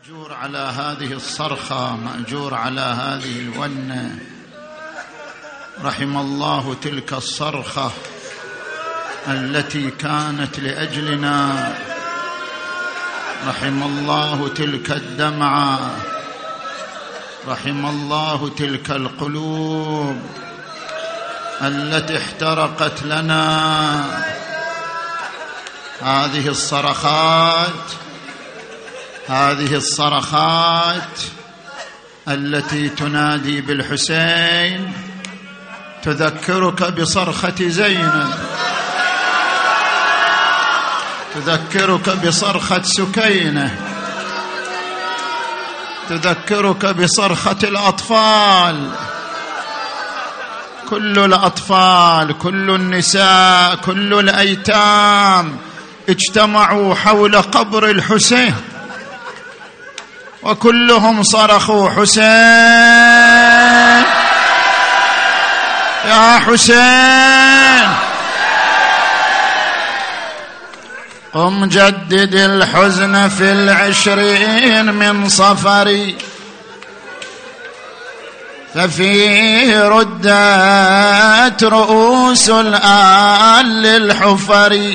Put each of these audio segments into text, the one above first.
مأجور على هذه الصرخة مأجور على هذه الونة. رحم الله تلك الصرخة التي كانت لأجلنا. رحم الله تلك الدمعة. رحم الله تلك القلوب التي احترقت لنا. هذه الصرخات هذه الصرخات التي تنادي بالحسين تذكرك بصرخة زينب. تذكرك بصرخة سكينة. تذكرك بصرخة الأطفال. كل الأطفال كل النساء كل الأيتام اجتمعوا حول قبر الحسين. وكلهم صرخوا حسين! يا حسين! قم جدد الحزن في العشرين من صفري. ففيه ردت رؤوس الآل للحفر.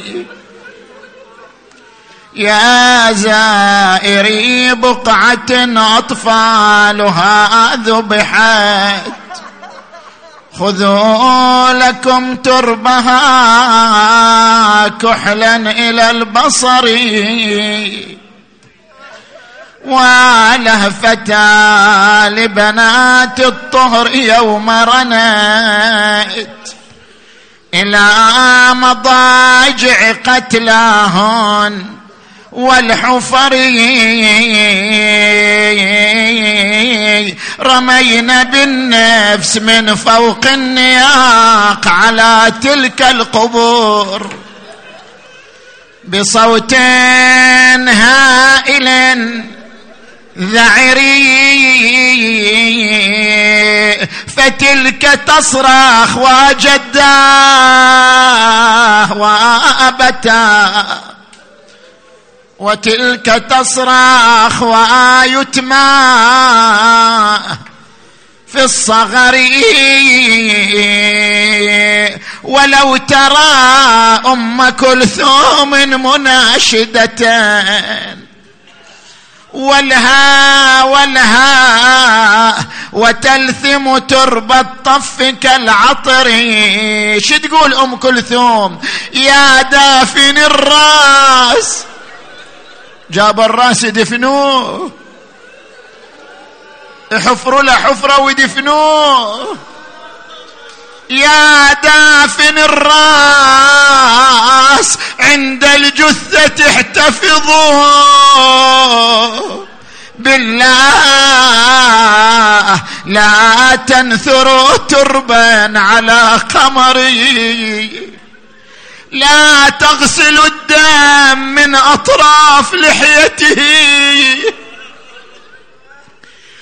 يا زائري بقعة أطفالها ذبحت. خذوا لكم تربها كحلا إلى البصر. ولهفتا لبنات الطهر يوم رنت إلى مضاجع قتلاهن. والحفر رمينا بالنفس من فوق النياق على تلك القبور بصوت هائل ذعري فتلك تصرخ وجداه وأبتاه. وتلك تصرخ ويتمى في الصغر. ولو ترى أم كلثوم مناشدة. والها والها وتلثم تربى الطف كالعطر. شو تقول أم كلثوم؟ يا دافن الراس. جاب الرأس يدفنوه يحفروا له حفرة ويدفنوه يا دافن الرأس عند الجثة احتفظوا. بالله لا تنثروا تربا على قمري. لا تغسل الدم من أطراف لحيته.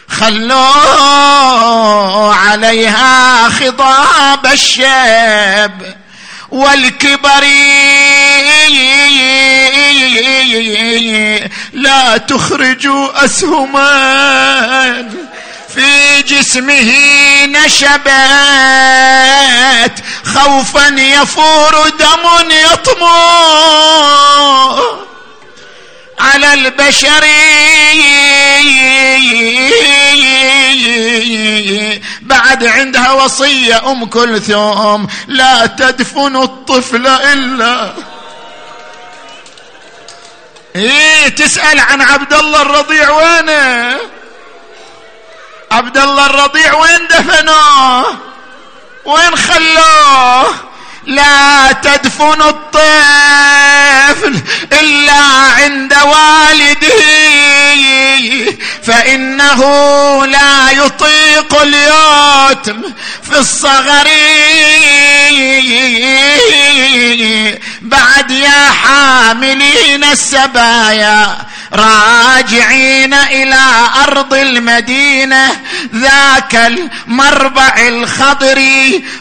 خلوا عليها خضاب الشاب والكبر. لا تخرجوا أسهما. في جسمه نشبت. خوفا يفور دم يطمو على البشر بعد عندها وصية أم كلثوم لا تدفن الطفل إلا. إيه تسأل عن عبد الله الرضيع وينه؟ عبد الله الرضيع وين دفنوه؟ وين خلوه؟ لا تدفن الطفل إلا عند والده فإنه لا يطيق اليتم في الصغر. بعد يا حاملين السبايا راجعين إلى أرض المدينة ذاك المربع الخضر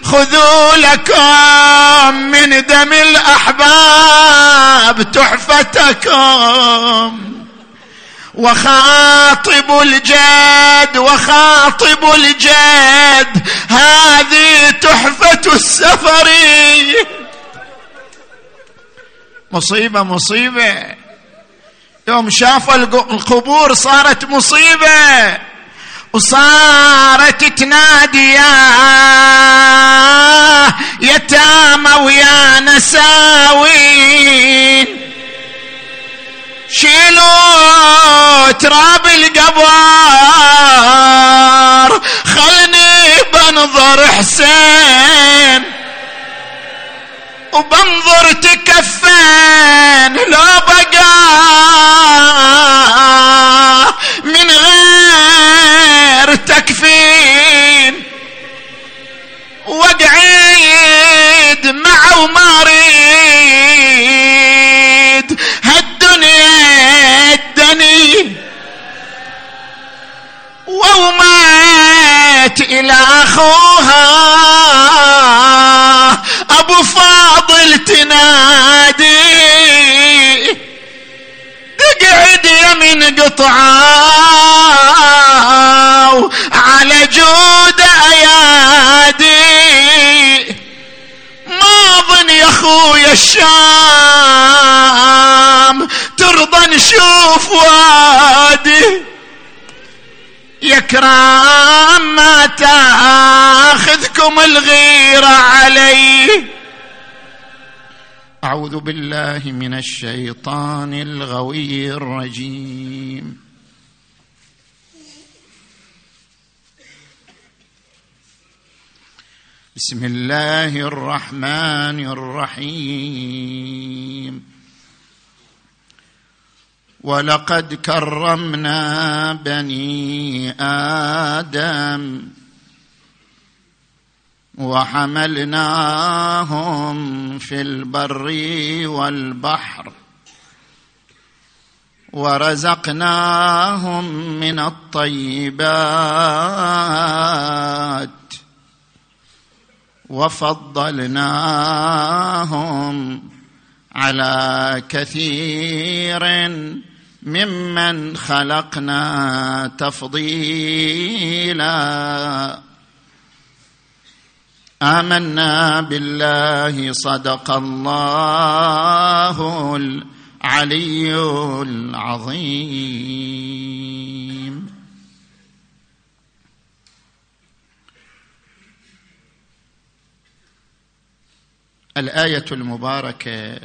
خذوا لكم من دم الأحباب تحفتكم. وخاطب الجاد وخاطب الجاد هذه تحفة السفر. مصيبة مصيبة. يوم شافوا القبور صارت مصيبة وصارت تنادي يا يتامى ويا نساوين. شيلوا تراب القبر خلني بنظر حسين. وبنظر تكفين لو بقى من غير تكفين. وقعيد مع ومريد هالدنيا الدني. ومات إلى أخوها. قطعة على جود أيادي. ما ظن يا خويا الشام ترضى نشوف وادي. يا كرام ما تاخذكم الغيرة علي. أعوذ بالله من الشيطان الغوي الرجيم. بسم الله الرحمن الرحيم. ولقد كرمنا بني آدم وحملناهم في البر والبحر ورزقناهم من الطيبات وفضلناهم على كثير ممن خلقنا تفضيلا آمنا بالله صدق الله العلي العظيم. الآية المباركة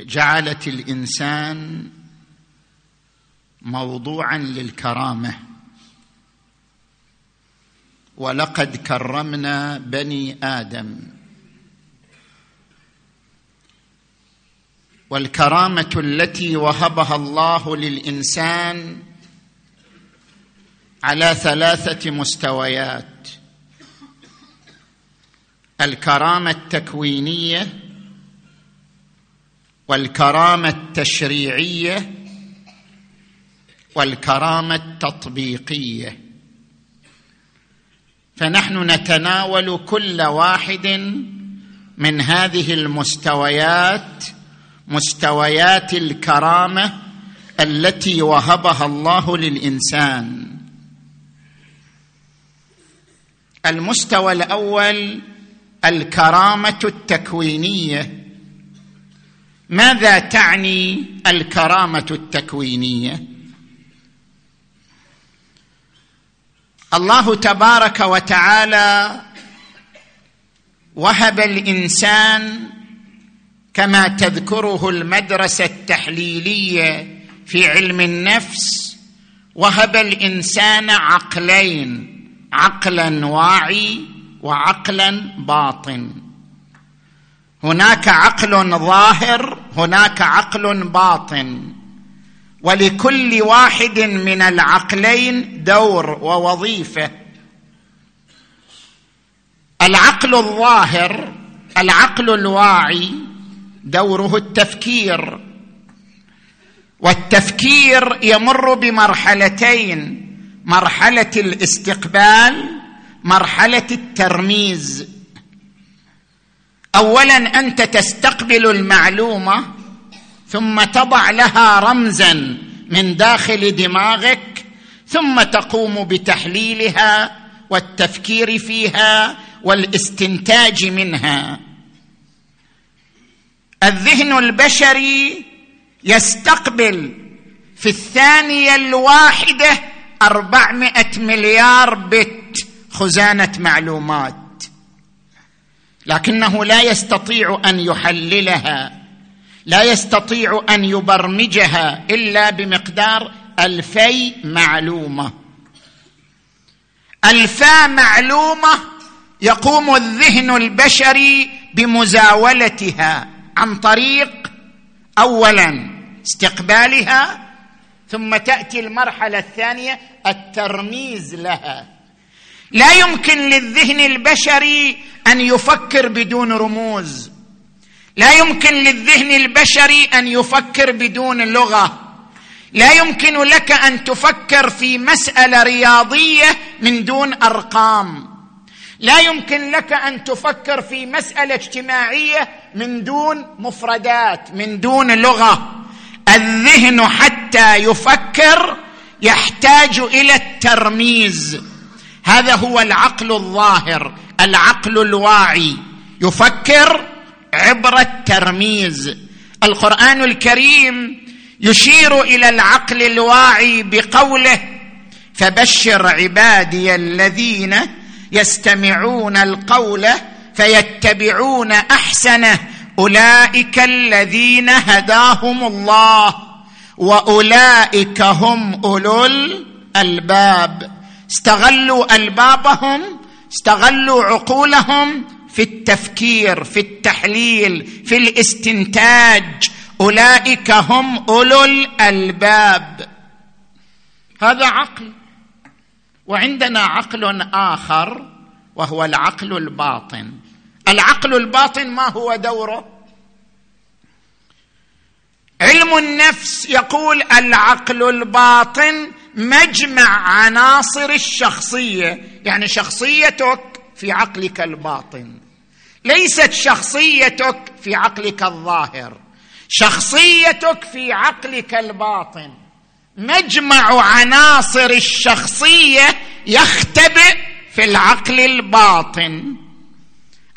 جعلت الإنسان موضوعا للكرامة. ولقد كرمنا بني آدم. والكرامة التي وهبها الله للإنسان على ثلاثة مستويات. الكرامة التكوينية والكرامة التشريعية والكرامة التطبيقية. فنحن نتناول كل واحد من هذه المستويات مستويات الكرامة التي وهبها الله للإنسان. المستوى الأول الكرامة التكوينية. ماذا تعني الكرامة التكوينية؟ الله تبارك وتعالى وهب الإنسان كما تذكره المدرسة التحليلية في علم النفس وهب الإنسان عقلين عقلا واعي وعقلا باطن. هناك عقل ظاهر هناك عقل باطن. ولكل واحد من العقلين دور ووظيفة. العقل الظاهر العقل الواعي دوره التفكير. والتفكير يمر بمرحلتين مرحلة الاستقبال مرحلة الترميز. اولا أنت تستقبل المعلومة ثم تضع لها رمزا من داخل دماغك ثم تقوم بتحليلها والتفكير فيها والاستنتاج منها. الذهن البشري يستقبل في الثانية الواحدة أربعمائة مليار بت خزانة معلومات لكنه لا يستطيع أن يحللها. لا يستطيع أن يبرمجها إلا بمقدار ألفي معلومة. ألفا معلومة يقوم الذهن البشري بمزاولتها عن طريق اولا استقبالها ثم تأتي المرحلة الثانية الترميز لها. لا يمكن للذهن البشري أن يفكر بدون رموز. لا يمكن للذهن البشري أن يفكر بدون لغة. لا يمكن لك أن تفكر في مسألة رياضية من أرقام. لا يمكن لك أن تفكر في مسألة اجتماعية من دون مفردات من دون لغة. الذهن حتى يفكر يحتاج إلى الترميز. هذا هو العقل الظاهر العقل الواعي. يفكر عبر الترميز. القرآن الكريم يشير إلى العقل الواعي بقوله فبشر عبادي الذين يستمعون القول فيتبعون أحسنه أولئك الذين هداهم الله وأولئك هم أولو الألباب. استغلوا ألبابهم استغلوا عقولهم في التفكير في التحليل في الاستنتاج. أولئك هم أولو الألباب. هذا عقل. وعندنا عقل آخر وهو العقل الباطن. العقل الباطن ما هو دوره؟ علم النفس يقول العقل الباطن مجمع عناصر الشخصية. يعني شخصيتك في عقلك الباطن. ليست شخصيتك في عقلك الظاهر. شخصيتك في عقلك الباطن. مجمع عناصر الشخصية يختبئ في العقل الباطن.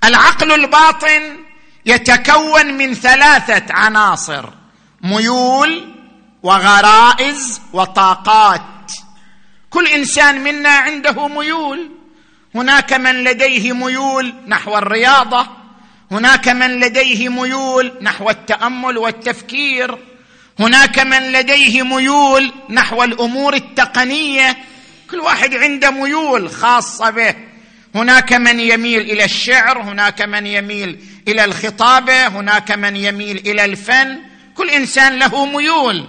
العقل الباطن يتكون من ثلاثة عناصر ميول وغرائز وطاقات. كل إنسان منا عنده ميول. هناك من لديه ميول نحو الرياضة هناك من لديه ميول نحو التأمل والتفكير هناك من لديه ميول نحو الأمور التقنية كل واحد عنده ميول خاصة به. هناك من يميل إلى الشعر هناك من يميل إلى الخطابة هناك من يميل إلى الفن كل إنسان له ميول.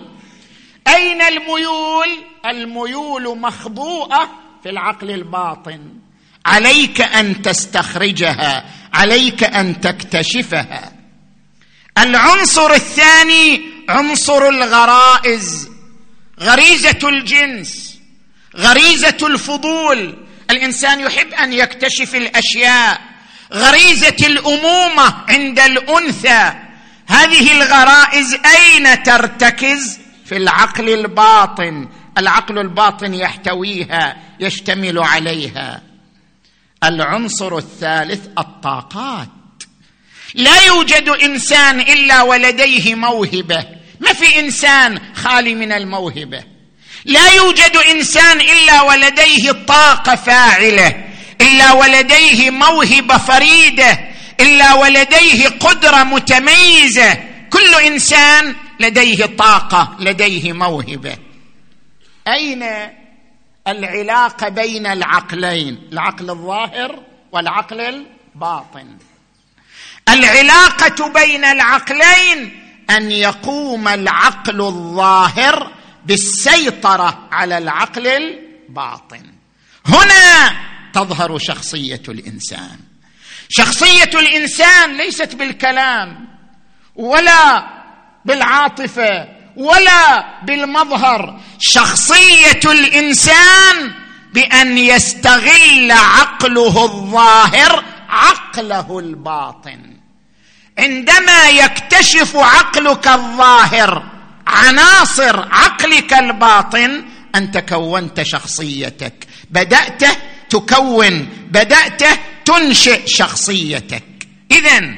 أين الميول؟ الميول مخبوءه في العقل الباطن. عليك أن تستخرجها عليك أن تكتشفها. العنصر الثاني عنصر الغرائز غريزة الجنس غريزة الفضول. الإنسان يحب أن يكتشف الأشياء غريزة الأمومة عند الأنثى. هذه الغرائز أين ترتكز؟ في العقل الباطن. العقل الباطن يحتويها يشتمل عليها. العنصر الثالث الطاقات. لا يوجد إنسان إلا ولديه موهبة. ما في إنسان خالي من الموهبة. لا يوجد إنسان إلا ولديه طاقة فاعلة. إلا ولديه موهبة فريدة. إلا ولديه قدرة متميزة. كل إنسان لديه طاقة لديه موهبة. أين العلاقة بين العقلين العقل الظاهر والعقل الباطن. العلاقة بين العقلين أن يقوم العقل الظاهر بالسيطرة على العقل الباطن. هنا تظهر شخصية الإنسان. شخصية الإنسان ليست بالكلام ولا بالعاطفة ولا بالمظهر. شخصية الإنسان بأن يستغل عقله الظاهر عقله الباطن. عندما يكتشف عقلك الظاهر عناصر عقلك الباطن أنت كونت شخصيتك. بدأت تكون بدأت تنشئ شخصيتك. اذا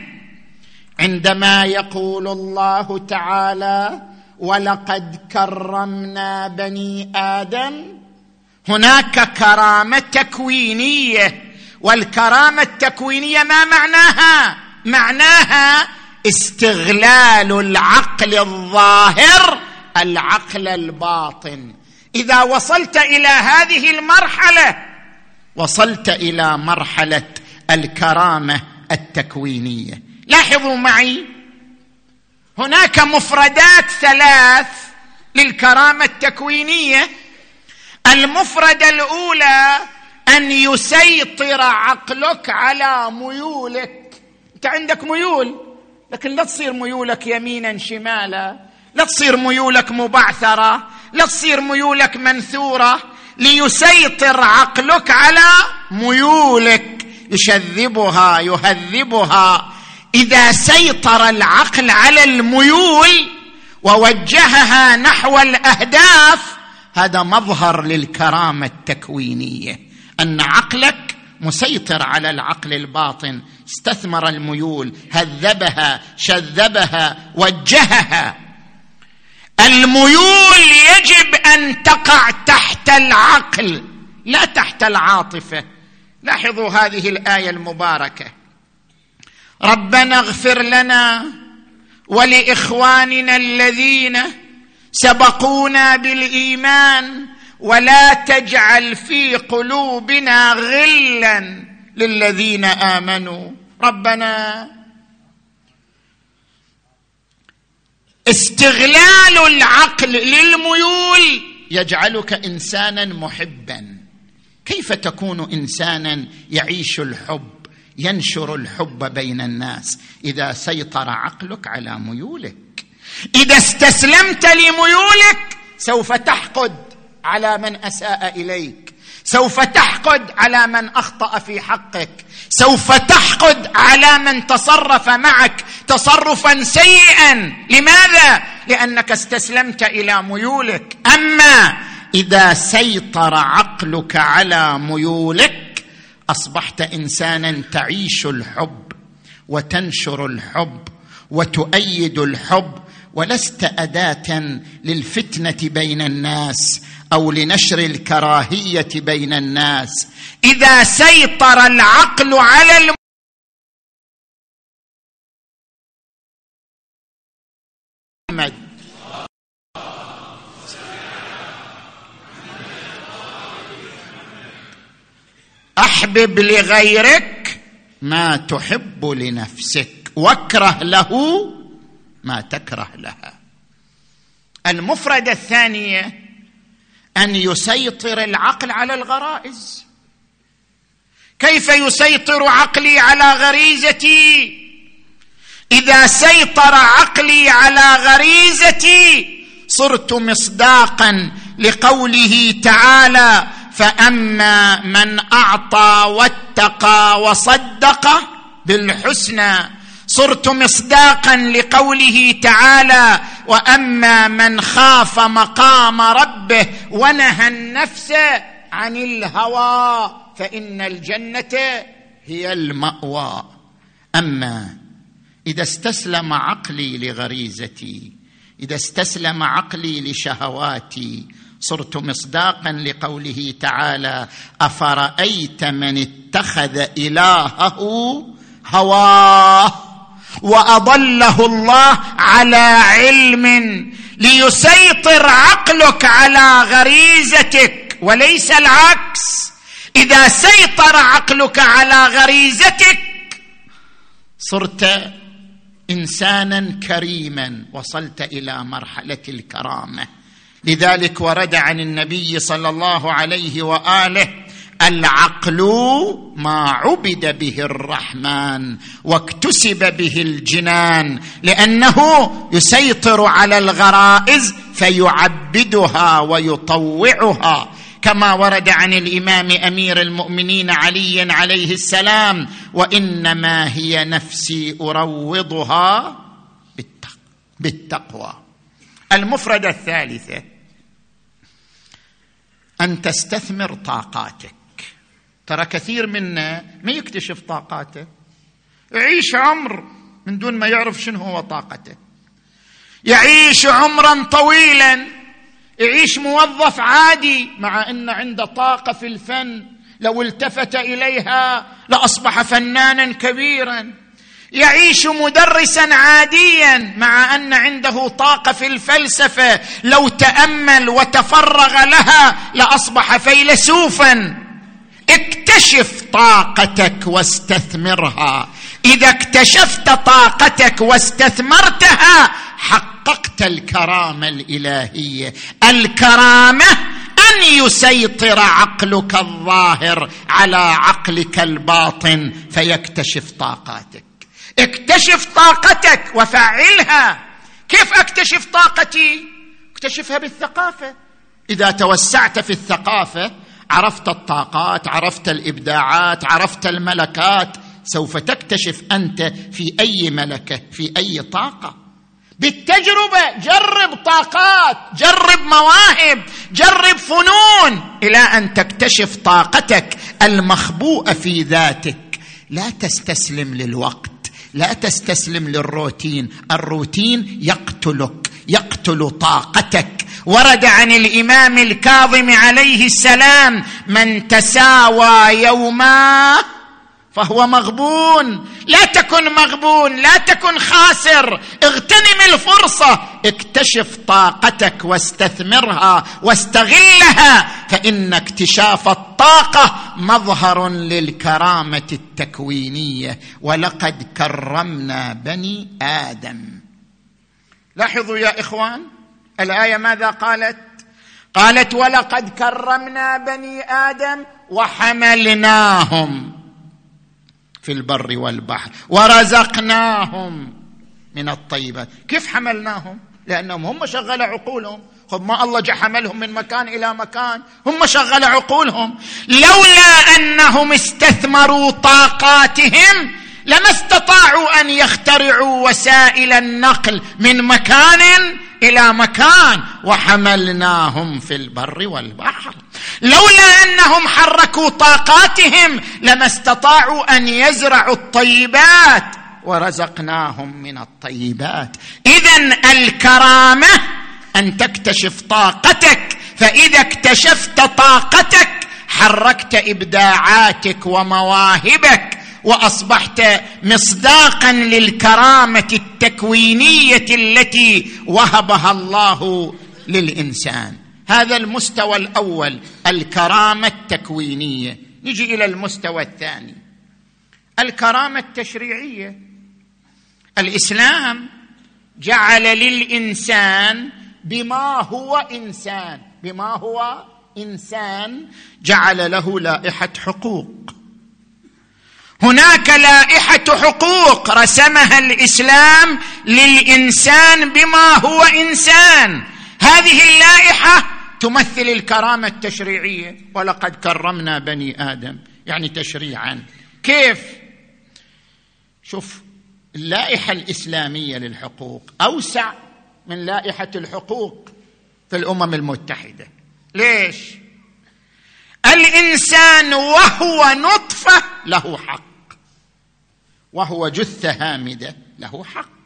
عندما يقول الله تعالى ولقد كرمنا بني آدم. هناك كرامة تكوينية والكرامة التكوينية ما معناها؟ معناها استغلال العقل الظاهر العقل الباطن. إذا وصلت إلى هذه المرحلة وصلت إلى مرحلة الكرامة التكوينية. لاحظوا معي هناك مفردات ثلاث للكرامة التكوينية. المفردة الأولى أن يسيطر عقلك على ميولك. أنت عندك ميول لكن لا تصير ميولك يمينا شمالا لا تصير ميولك مبعثرة لا تصير ميولك منثورة. ليسيطر عقلك على ميولك. يشذبها يهذبها. إذا سيطر العقل على الميول ووجهها نحو الأهداف هذا مظهر للكرامة التكوينية. أن عقلك مسيطر على العقل الباطن. استثمر الميول هذبها شذبها وجهها. الميول يجب أن تقع تحت العقل لا تحت العاطفة. لاحظوا هذه الآية المباركة. ربنا اغفر لنا ولإخواننا الذين سبقونا بالإيمان ولا تجعل في قلوبنا غلا للذين آمنوا. ربنا استغلال العقل للميول يجعلك إنسانا محبا. كيف تكون إنسانا يعيش الحب؟ ينشر الحب بين الناس. إذا سيطر عقلك على ميولك. إذا استسلمت لميولك سوف تحقد على من أساء إليك. سوف تحقد على من أخطأ في حقك. سوف تحقد على من تصرف معك. تصرفا سيئا. لماذا؟ لأنك استسلمت إلى ميولك. أما إذا سيطر عقلك على ميولك أصبحت إنسانا تعيش الحب وتنشر الحب وتؤيد الحب ولست أداة للفتنة بين الناس أو لنشر الكراهية بين الناس. إذا سيطر العقل على الم... أحبب لغيرك ما تحب لنفسك. واكره له ما تكره لها. المفردة الثانية أن يسيطر العقل على الغرائز. كيف يسيطر عقلي على غريزتي؟ إذا سيطر عقلي على غريزتي صرت مصداقا لقوله تعالى فأما من أعطى واتقى وصدق بالحسنى صرت مصداقا لقوله تعالى وأما من خاف مقام ربه ونهى النفس عن الهوى فإن الجنة هي المأوى. أما إذا استسلم عقلي لغريزتي إذا استسلم عقلي لشهواتي صرت مصداقا لقوله تعالى أفرأيت من اتخذ إلهه هواه وأضله الله على علم ليسيطر عقلك على غريزتك. وليس العكس. إذا سيطر عقلك على غريزتك صرت انسانا كريما. وصلت إلى مرحلة الكرامة. لذلك ورد عن النبي صلى الله عليه وآله العقل ما عبد به الرحمن واكتسب به الجنان لأنه يسيطر على الغرائز فيعبدها ويطوعها. كما ورد عن الإمام أمير المؤمنين علي عليه السلام وإنما هي نفسي أروضها بالتقوى. المفرده الثالثة أن تستثمر طاقاتك. ترى كثير منا ما يكتشف طاقاته. يعيش عمر من دون ما يعرف شنو هو طاقته. يعيش عمرا طويلا. يعيش موظف عادي مع إن عنده طاقة في الفن لو التفت إليها لأصبح فنانا كبيرا. يعيش مدرسا عاديا مع أن عنده طاقة في الفلسفة. لو تأمل وتفرغ لها لأصبح فيلسوفا. اكتشف طاقتك واستثمرها. إذا اكتشفت طاقتك واستثمرتها حققت الكرامة الإلهية. الكرامة أن يسيطر عقلك الظاهر على عقلك الباطن فيكتشف طاقاتك. اكتشف طاقتك وفعلها كيف اكتشف طاقتي؟ اكتشفها بالثقافة. إذا توسعت في الثقافة عرفت الطاقات عرفت الإبداعات عرفت الملكات سوف تكتشف أنت في أي ملكة في أي طاقة. بالتجربة جرب طاقات جرب مواهب جرب فنون إلى أن تكتشف طاقتك المخبوءة في ذاتك. لا تستسلم للوقت. لا تستسلم للروتين. الروتين يقتلك يقتل طاقتك. ورد عن الإمام الكاظم عليه السلام من تساوى يوما فهو مغبون. لا تكن مغبون لا تكن خاسر. اغتنم الفرصة. اكتشف طاقتك واستثمرها واستغلها فإن اكتشاف الطاقة مظهر للكرامة التكوينية. ولقد كرمنا بني آدم. لاحظوا يا إخوان الآية ماذا قالت؟ قالت ولقد كرمنا بني آدم وحملناهم. في البر والبحر. ورزقناهم من الطيبات. كيف حملناهم؟ لأنهم هم شغلوا عقولهم. خب ما الله حملهم من مكان إلى مكان. هم شغلوا عقولهم. لولا أنهم استثمروا طاقاتهم لما استطاعوا أن يخترعوا وسائل النقل من مكان إلى مكان. وحملناهم في البر والبحر. لولا أنهم حركوا طاقاتهم لما استطاعوا أن يزرعوا الطيبات ورزقناهم من الطيبات. اذا الكرامة أن تكتشف طاقتك فإذا اكتشفت طاقتك حركت إبداعاتك ومواهبك وأصبحت مصداقا للكرامة التكوينية التي وهبها الله للإنسان. هذا المستوى الأول الكرامة التكوينية. نجي إلى المستوى الثاني. الكرامة التشريعية. الإسلام جعل للإنسان بما هو إنسان. بما هو إنسان جعل له لائحة حقوق. هناك لائحة حقوق رسمها الإسلام للإنسان بما هو إنسان. هذه اللائحة تمثل الكرامة التشريعية. ولقد كرمنا بني آدم. يعني تشريعا. كيف؟ شوف اللائحة الإسلامية للحقوق أوسع من لائحة الحقوق في الأمم المتحدة. ليش؟ الإنسان وهو نطفة له حق. وهو جثة هامدة له حق.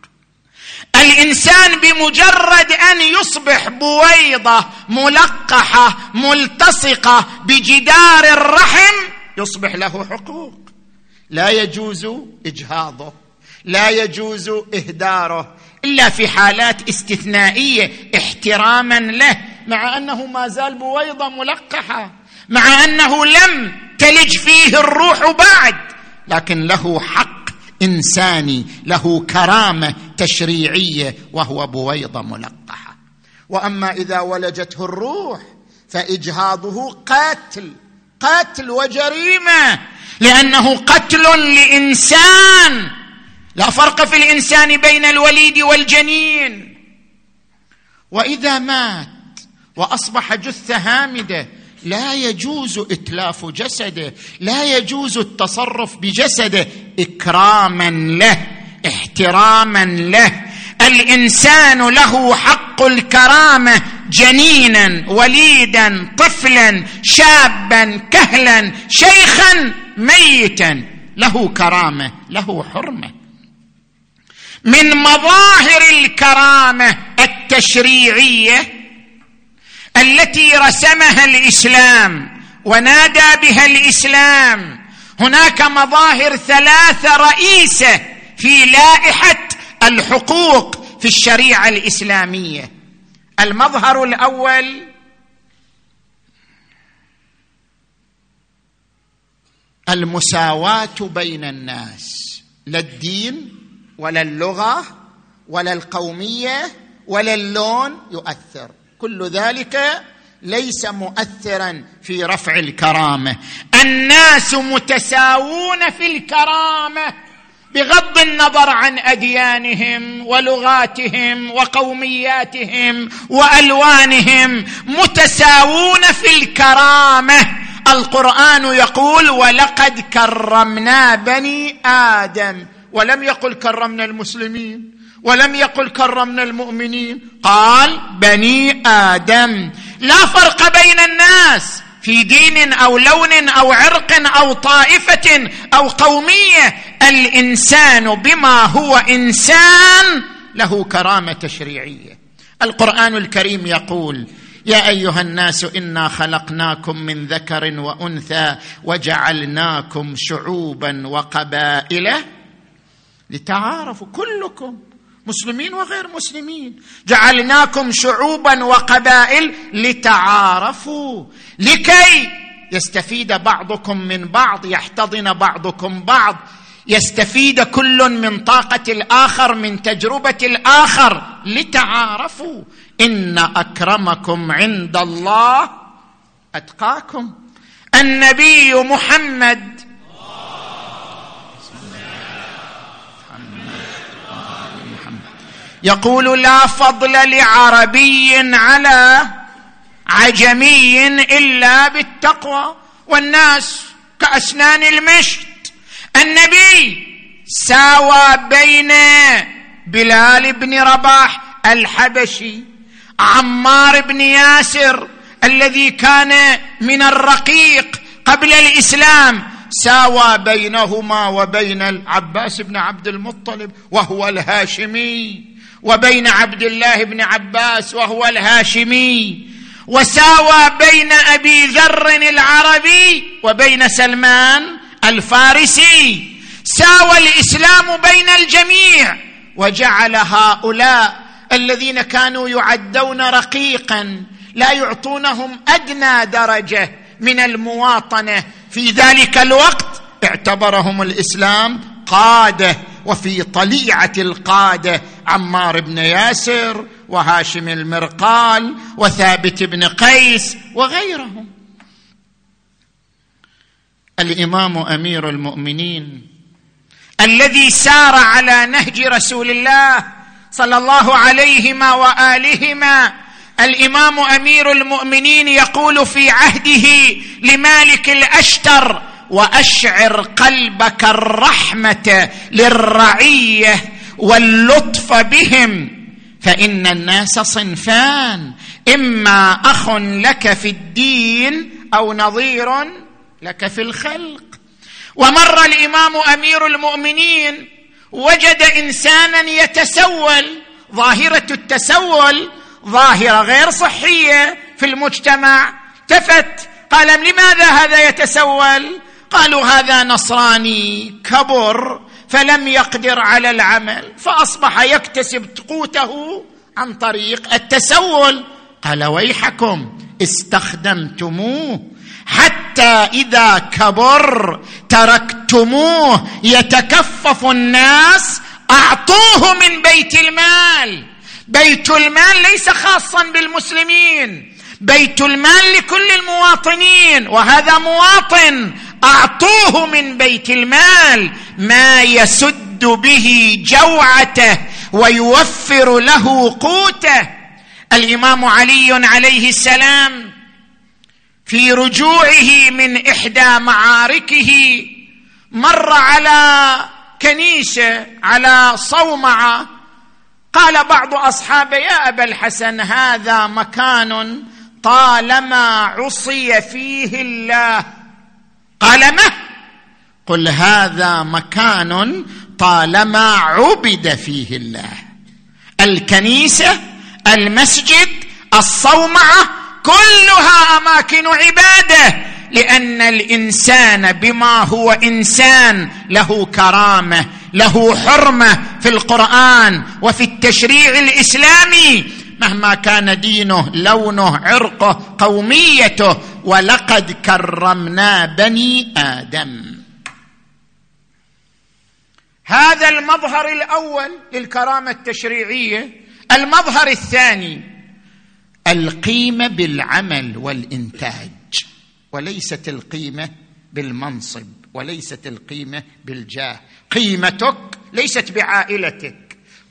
الإنسان بمجرد أن يصبح بويضة ملقحة ملتصقة بجدار الرحم يصبح له حقوق. لا يجوز إجهاضه لا يجوز إهداره إلا في حالات استثنائية احتراما له مع أنه ما زال بويضة ملقحة مع أنه لم تلج فيه الروح بعد لكن له حق إنساني له كرامة تشريعيه وهو بويضه ملقحه وأما إذا ولجته الروح فإجهاضه قتل قتل وجريمة لأنه قتل لإنسان. لا فرق في الإنسان بين الوليد والجنين. وإذا مات وأصبح جثة هامدة لا يجوز إتلاف جسده لا يجوز التصرف بجسده إكراما له. احتراما له. الإنسان له حق الكرامة جنينا وليدا طفلا شابا كهلا شيخا ميتا. له كرامة له حرمة. من مظاهر الكرامة التشريعية التي رسمها الإسلام ونادى بها الإسلام. هناك مظاهر ثلاثة رئيسة في لائحة الحقوق في الشريعة الإسلامية. المظهر الأول المساواة بين الناس لا الدين ولا اللغة ولا القومية ولا اللون يؤثر. كل ذلك ليس مؤثرا في رفع الكرامة. الناس متساوون في الكرامة. بغض النظر عن أديانهم ولغاتهم وقومياتهم وألوانهم متساوون في الكرامة. القرآن يقول ولقد كرمنا بني آدم ولم يقل كرمنا المسلمين ولم يقل كرمنا المؤمنين قال بني آدم لا فرق بين الناس. في دين أو لون أو عرق أو طائفة أو قومية الإنسان بما هو إنسان له كرامة تشريعية. القرآن الكريم يقول يا أيها الناس إنا خلقناكم من ذكر وأنثى وجعلناكم شعوبا وقبائل لتعارفوا كلكم مسلمين وغير مسلمين. جعلناكم شعوبا وقبائل لتعارفوا. لكي يستفيد بعضكم من بعض يحتضن بعضكم بعض. يستفيد كل من طاقة الآخر من تجربة الآخر. لتعارفوا. إن أكرمكم عند الله أتقاكم. النبي محمد يقول لا فضل لعربي على عجمي إلا بالتقوى والناس كأسنان المشط النبي ساوى بين بلال بن رباح الحبشي عمار بن ياسر الذي كان من الرقيق قبل الإسلام ساوى بينهما وبين العباس بن عبد المطلب وهو الهاشمي. وبين عبد الله بن عباس وهو الهاشمي وساوى بين أبي ذر العربي وبين سلمان الفارسي. ساوى الإسلام بين الجميع وجعل هؤلاء الذين كانوا يعدون رقيقا لا يعطونهم أدنى درجة من المواطنة. في ذلك الوقت اعتبرهم الإسلام قادة وفي طليعة القادة. عمار بن ياسر وهاشم المرقال وثابت بن قيس وغيرهم. الإمام أمير المؤمنين الذي سار على نهج رسول الله صلى الله عليهما وآلهما. الإمام أمير المؤمنين يقول في عهده لمالك الأشتر وأشعر قلبك الرحمة للرعية واللطف بهم. فإن الناس صنفان. إما أخ لك في الدين أو نظير لك في الخلق. ومر الإمام أمير المؤمنين وجد إنسانا يتسول ظاهرة التسول ظاهرة غير صحية في المجتمع. التفت قال لماذا هذا يتسول؟ قالوا هذا نصراني كبر. فلم يقدر على العمل فأصبح يكتسب قوته عن طريق التسول. قال ويحكم استخدمتموه حتى إذا كبر تركتموه يتكفف الناس أعطوه من بيت المال. بيت المال ليس خاصا بالمسلمين بيت المال لكل المواطنين وهذا مواطن أعطوه من بيت المال ما يسد به جوعته ويوفر له قوته. الإمام علي عليه السلام في رجوعه من إحدى معاركه مر على كنيسة على صومعة. قال بعض اصحابه يا أبا الحسن هذا مكان طالما عصي فيه الله. قال ما؟ قل هذا مكان طالما عبد فيه الله. الكنيسة المسجد الصومعة كلها أماكن عبادة. لأن الإنسان بما هو إنسان له كرامة له حرمة في القرآن وفي التشريع الإسلامي. مهما كان دينه لونه عرقه قوميته ولقد كرمنا بني آدم. هذا المظهر الأول للكرامة التشريعية. المظهر الثاني القيمة بالعمل والإنتاج وليست القيمة بالمنصب وليست القيمة بالجاه. قيمتك ليست بعائلتك.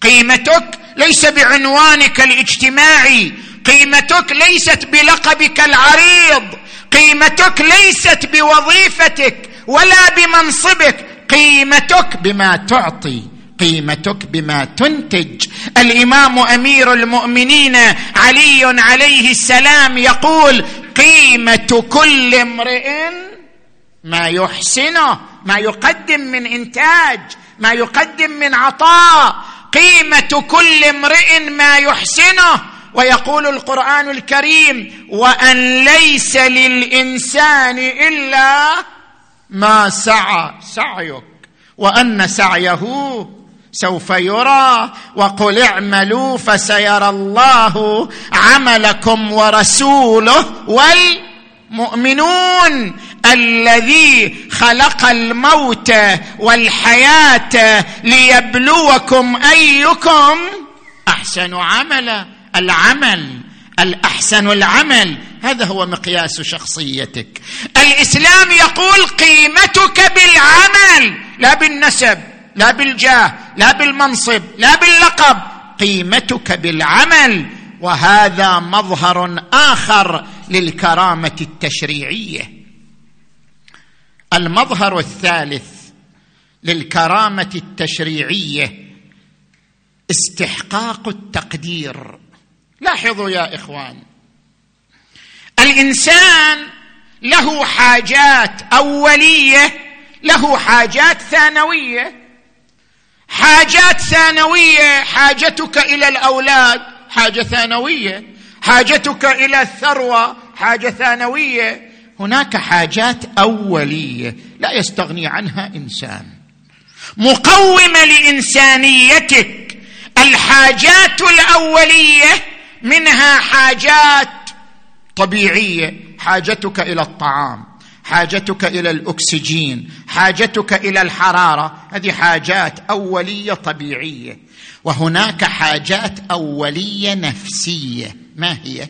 قيمتك ليس بعنوانك الاجتماعي. قيمتك ليست بلقبك العريض. قيمتك ليست بوظيفتك ولا بمنصبك. قيمتك بما تعطي. قيمتك بما تنتج. الإمام أمير المؤمنين علي عليه السلام يقول قيمة كل امرئ ما يحسنه ما يقدم من إنتاج ما يقدم من عطاء. قيمة كل امرئ ما يحسنه. ويقول القرآن الكريم وأن ليس للإنسان إلا ما سعى. سعيك. وأن سعيه سوف يرى. وقل اعملوا فسيرى الله عملكم ورسوله والمؤمنون. الذي خلق الموت والحياة ليبلوكم أيكم أحسن عملا. العمل الأحسن العمل. هذا هو مقياس شخصيتك. الإسلام يقول قيمتك بالعمل لا بالنسب لا بالجاه لا بالمنصب لا باللقب. قيمتك بالعمل. وهذا مظهر آخر للكرامة التشريعية. المظهر الثالث للكرامة التشريعية استحقاق التقدير. لاحظوا يا إخوان الإنسان له حاجات أولية له حاجات ثانوية. حاجات ثانوية حاجتك إلى الأولاد حاجة ثانوية. حاجتك إلى الثروة حاجة ثانوية. هناك حاجات أولية لا يستغني عنها إنسان. مقومه لإنسانيتك الحاجات الأولية منها حاجات طبيعية. حاجتك إلى الطعام حاجتك إلى الأكسجين حاجتك إلى الحرارة. هذه حاجات أولية طبيعية. وهناك حاجات أولية نفسية. ما هي؟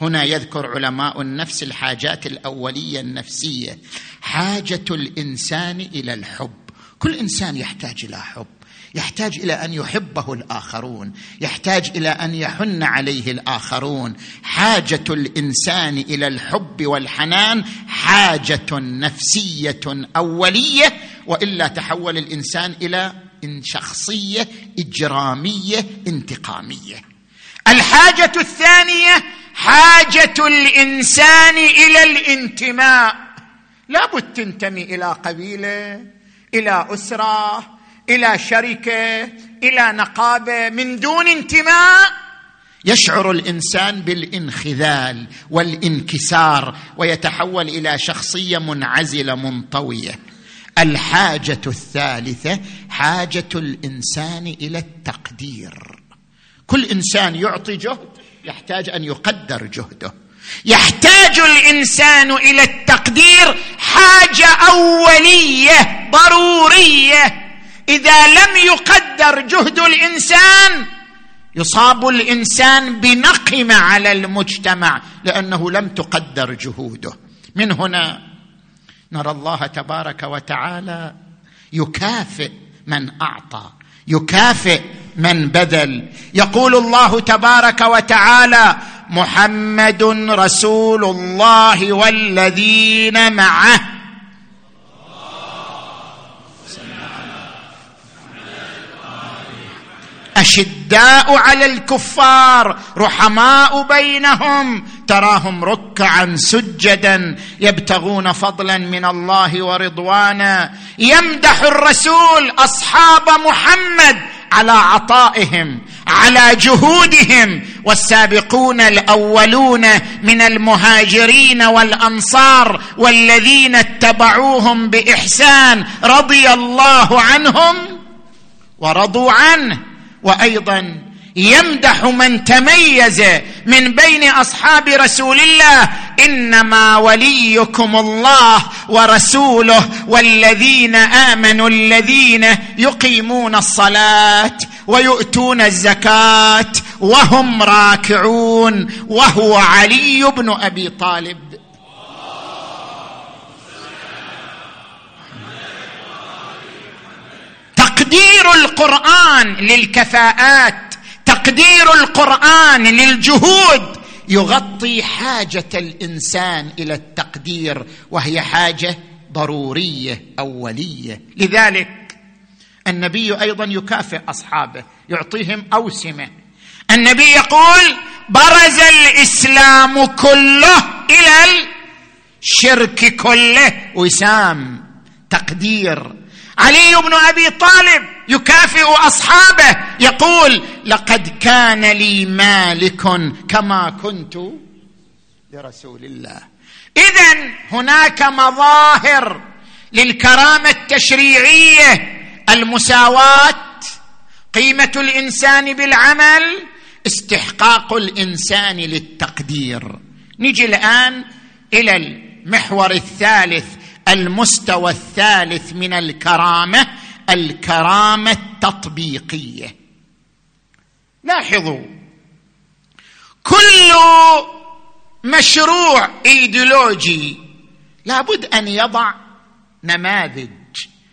هنا يذكر علماء النفس الحاجات الأولية النفسية. حاجة الإنسان إلى الحب. كل إنسان يحتاج إلى حب. يحتاج إلى أن يحبه الآخرون. يحتاج إلى أن يحن عليه الآخرون. حاجة الإنسان إلى الحب والحنان حاجة نفسية أولية وإلا تحول الإنسان إلى شخصية إجرامية انتقامية. الحاجة الثانية حاجة الإنسان إلى الانتماء. لابد تنتمي إلى قبيلة إلى أسرة إلى شركة إلى نقابة. من دون انتماء يشعر الإنسان بالانخذال والانكسار ويتحول إلى شخصية منعزلة منطوية. الحاجة الثالثة حاجة الإنسان إلى التقدير. كل إنسان يعطي جهد يحتاج أن يقدر جهده. يحتاج الإنسان إلى التقدير حاجة أولية ضرورية. إذا لم يقدر جهد الإنسان يصاب الإنسان بنقمة على المجتمع لأنه لم تقدر جهوده. من هنا نرى الله تبارك وتعالى يكافئ من أعطى يكافئ من بذل يقول الله تبارك وتعالى محمد رسول الله والذين معه. أشداء على الكفار رحماء بينهم. تراهم ركعا سجدا يبتغون فضلا من الله ورضوانا. يمدح الرسول أصحاب محمد. على عطائهم على جهودهم. والسابقون الأولون من المهاجرين والأنصار والذين اتبعوهم بإحسان رضي الله عنهم ورضوا عنه. وأيضا يمدح من تميز من بين أصحاب رسول الله إنما وليكم الله ورسوله والذين آمنوا الذين يقيمون الصلاة ويؤتون الزكاة وهم راكعون وهو علي بن أبي طالب. تقدير القرآن للكفاءات. تقدير القرآن للجهود يغطي حاجة الإنسان إلى التقدير وهي حاجة ضرورية أولية. لذلك النبي أيضا يكافئ أصحابه يعطيهم أوسمة. النبي يقول برز الإسلام كله إلى الشرك كله. وسام تقدير علي بن أبي طالب يكافئ أصحابه يقول لقد كان لي مالك كما كنت لرسول الله. اذا هناك مظاهر للكرامة التشريعية المساواة قيمة الإنسان بالعمل استحقاق الإنسان للتقدير. نجي الآن إلى المحور الثالث المستوى الثالث من الكرامة الكرامة التطبيقية. لاحظوا كل مشروع إيديولوجي لابد أن يضع نماذج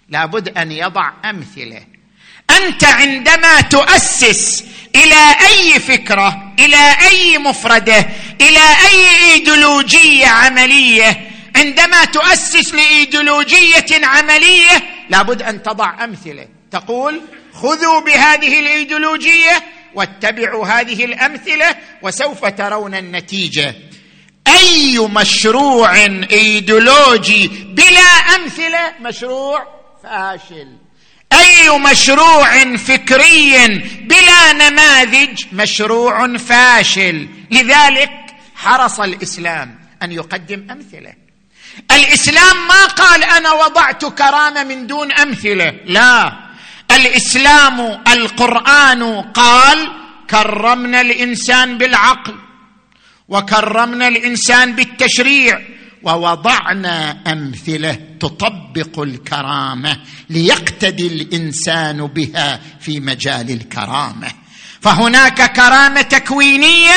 لابد أن يضع أمثلة. أنت عندما تؤسس إلى أي فكرة إلى أي مفردة إلى أي إيديولوجية عملية عندما تؤسس لإيديولوجية عملية لابد أن تضع أمثلة. تقول خذوا بهذه الإيديولوجية واتبعوا هذه الأمثلة وسوف ترون النتيجة. أي مشروع إيديولوجي بلا أمثلة مشروع فاشل. أي مشروع فكري بلا نماذج مشروع فاشل. لذلك حرص الإسلام أن يقدم أمثلة. الإسلام ما قال أنا وضعت كرامة من دون أمثلة لا. الإسلام القرآن قال كرمنا الإنسان بالعقل وكرمنا الإنسان بالتشريع ووضعنا أمثلة تطبق الكرامة ليقتدي الإنسان بها في مجال الكرامة. فهناك كرامة تكوينية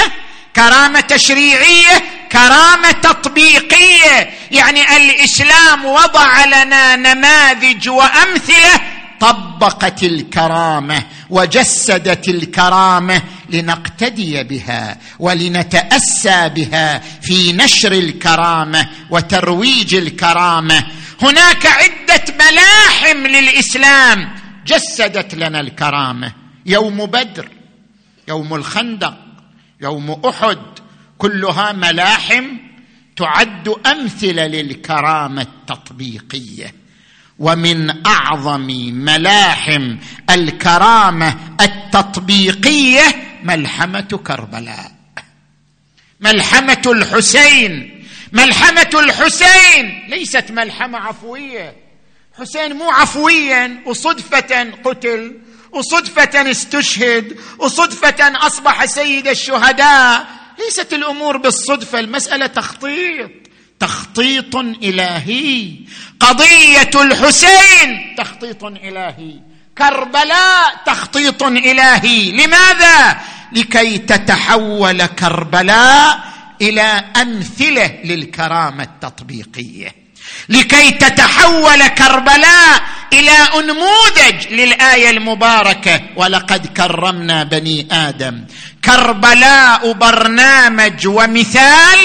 كرامة تشريعية كرامة تطبيقية. يعني الإسلام وضع لنا نماذج وأمثلة. طبقت الكرامة وجسدت الكرامة لنقتدي بها ولنتأسى بها في نشر الكرامة وترويج الكرامة. هناك عدة ملاحم للإسلام. جسدت لنا الكرامة. يوم بدر يوم الخندق يوم أحد كلها ملاحم تعد أمثلة للكرامة التطبيقية. ومن أعظم ملاحم الكرامة التطبيقية ملحمة كربلاء. ملحمة الحسين ملحمة الحسين! ليست ملحمة عفوية. حسين مو عفويا وصدفة قتل وصدفة استشهد وصدفة أصبح سيد الشهداء. ليست الأمور بالصدفة المسألة تخطيط تخطيط إلهي. قضية الحسين تخطيط إلهي. كربلاء تخطيط إلهي. لماذا؟ لكي تتحول كربلاء إلى أمثلة للكرامة التطبيقية. لكي تتحول كربلاء إلى انموذج للآية المباركة. ولقد كرمنا بني آدم. كربلاء برنامج ومثال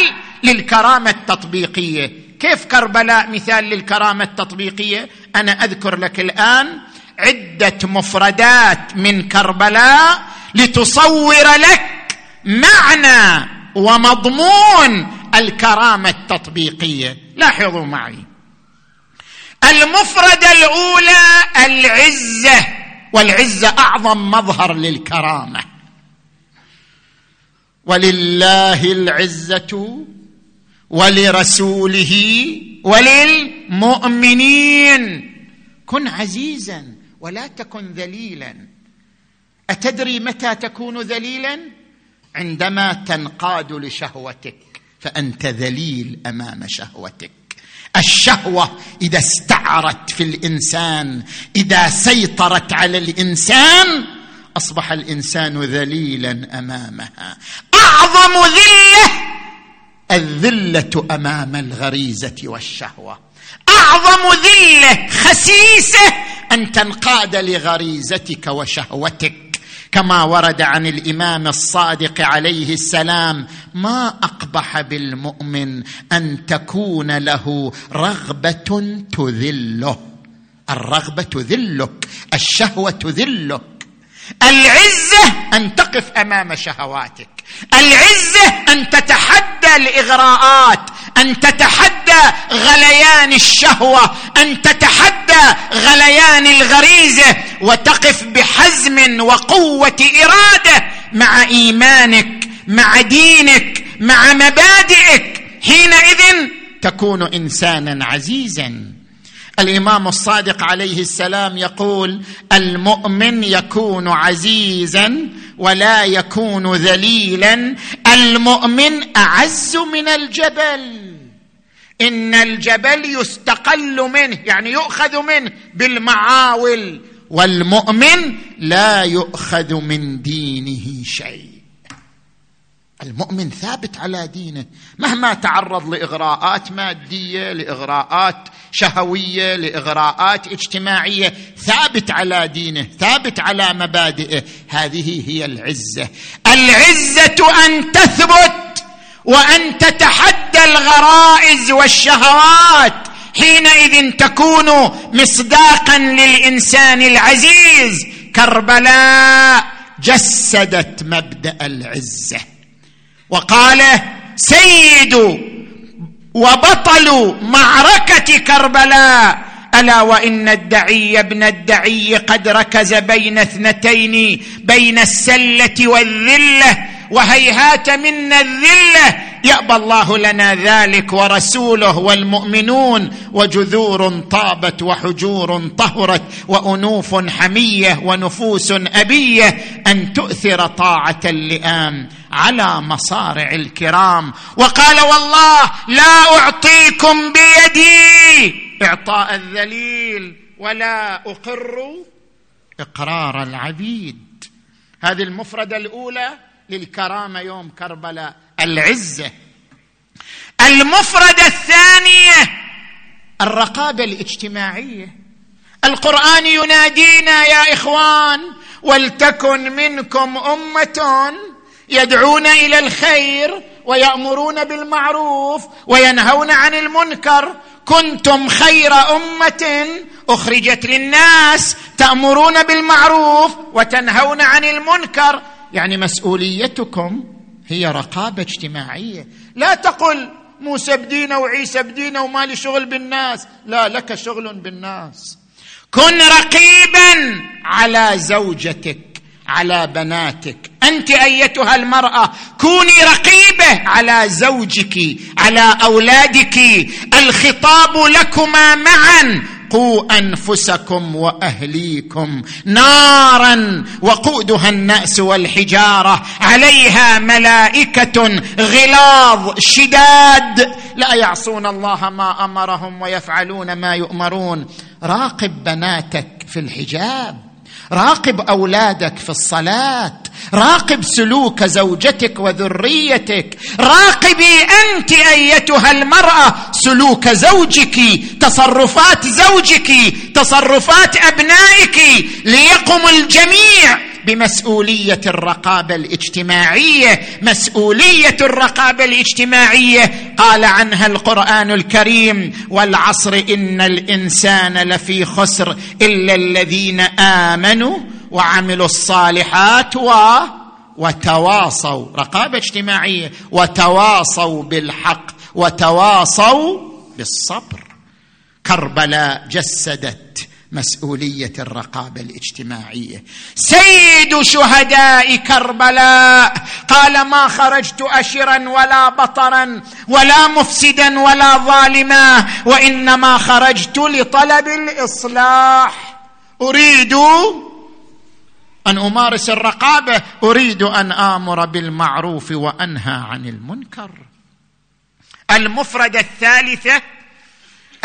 للكرامة التطبيقية. كيف كربلاء مثال للكرامة التطبيقية؟ أنا أذكر لك الآن عدة مفردات من كربلاء لتصور لك معنى ومضمون الكرامة التطبيقية. لاحظوا معي. المفرده الأولى العزة والعزة أعظم مظهر للكرامة. ولله العزة ولرسوله وللمؤمنين. كن عزيزا ولا تكن ذليلا. أتدري متى تكون ذليلا؟ عندما تنقاد لشهوتك فأنت ذليل أمام شهوتك. الشهوة إذا استعرت في الإنسان إذا سيطرت على الإنسان أصبح الإنسان ذليلا أمامها. أعظم ذلة الذلة أمام الغريزة والشهوة. أعظم ذلة خسيسة أن تنقاد لغريزتك وشهوتك. كما ورد عن الإمام الصادق عليه السلام ما أقبح بالمؤمن أن تكون له رغبة تذله. الرغبة تذلك الشهوة تذلك العزة أن تقف أمام شهواتك. العزة أن تتحدى الإغراءات أن تتحدى غليان الشهوة أن تتحدى غليان الغريزة وتقف بحزم وقوة إرادة مع إيمانك مع دينك مع مبادئك. حينئذ تكون انسانا عزيزا. الإمام الصادق عليه السلام يقول المؤمن يكون عزيزا ولا يكون ذليلا. المؤمن أعز من الجبل. إن الجبل يستقل منه يعني يؤخذ منه بالمعاول والمؤمن لا يؤخذ من دينه شيء. المؤمن ثابت على دينه مهما تعرض لإغراءات مادية لإغراءات شهوية لإغراءات اجتماعية ثابت على دينه ثابت على مبادئه. هذه هي العزة. العزة أن تثبت وأن تتحدى الغرائز والشهوات حينئذ تكون مصداقا للإنسان العزيز. كربلاء جسدت مبدأ العزة. وقال سيد وبطل معركة كربلاء. ألا وإن الدعي ابن الدعي قد ركز بين اثنتين بين السلة والذلة وهيهات منا الذلة يأبى الله لنا ذلك ورسوله والمؤمنون وجذور طابت وحجور طهرت وأنوف حمية ونفوس أبية أن تؤثر طاعة اللئام على مصارع الكرام. وقال والله لا أعطيكم بيدي إعطاء الذليل ولا أقر إقرار العبيد. هذه المفردة الأولى للكرامة يوم كربلاء. العزة. المفردة الثانية الرقابة الاجتماعية. القرآن ينادينا يا إخوان ولتكن منكم أمة يدعون إلى الخير ويأمرون بالمعروف وينهون عن المنكر. كنتم خير أمة أخرجت للناس تأمرون بالمعروف وتنهون عن المنكر. يعني مسؤوليتكم هي رقابة اجتماعية. لا تقل موسى بدينا وعيسى بدينا وما لي شغل بالناس. لا لك شغل بالناس. كن رقيبا على زوجتك على بناتك. أنت أيتها المرأة كوني رقيبة على زوجك على أولادك. الخطاب لكما معا قوا أنفسكم وأهليكم نارا وقودها الناس والحجارة عليها ملائكة غلاظ شداد لا يعصون الله ما أمرهم ويفعلون ما يؤمرون. راقب بناتك في الحجاب. راقب أولادك في الصلاة راقب سلوك زوجتك وذريتك راقبي أنت أيتها المرأة سلوك زوجك تصرفات زوجك تصرفات أبنائك ليقم الجميع. بمسؤولية الرقابة الاجتماعية مسؤولية الرقابة الاجتماعية. قال عنها القرآن الكريم والعصر إن الإنسان لفي خسر إلا الذين آمنوا وعملوا الصالحات و وتواصوا. رقابة اجتماعية. وتواصوا بالحق. وتواصوا بالصبر. كربلاء جسدت. مسؤولية الرقابة الاجتماعية. سيد شهداء كربلاء قال ما خرجت اشرا ولا بطرا ولا مفسدا ولا ظالما وإنما خرجت لطلب الإصلاح. أريد أن أمارس الرقابة أريد أن آمر بالمعروف وأنهى عن المنكر. المفردة الثالثة